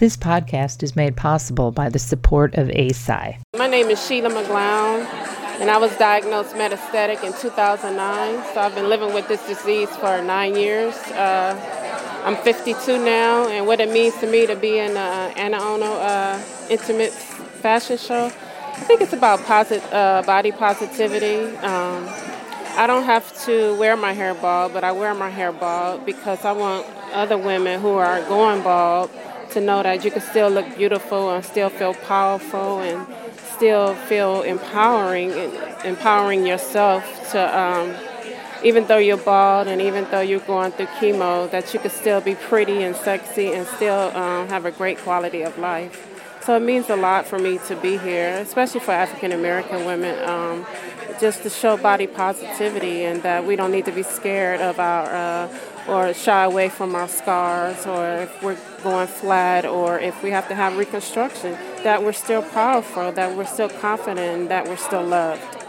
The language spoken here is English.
This podcast is made possible by the support of ASI. My name is Sheila McGlown, and I was diagnosed metastatic in 2009. So I've been living with this disease for nine years. Uh, I'm 52 now, and what it means to me to be in an AnaOno uh, intimate fashion show, I think it's about posit- uh, body positivity. Um, I don't have to wear my hair bald, but I wear my hair bald because I want other women who are going bald to know that you can still look beautiful and still feel powerful and still feel empowering, empowering yourself to, um, even though you're bald and even though you're going through chemo, that you can still be pretty and sexy and still um, have a great quality of life. So it means a lot for me to be here, especially for African American women, um, just to show body positivity and that we don't need to be scared of our uh, or shy away from our scars or if we're going flat or if we have to have reconstruction, that we're still powerful, that we're still confident, that we're still loved.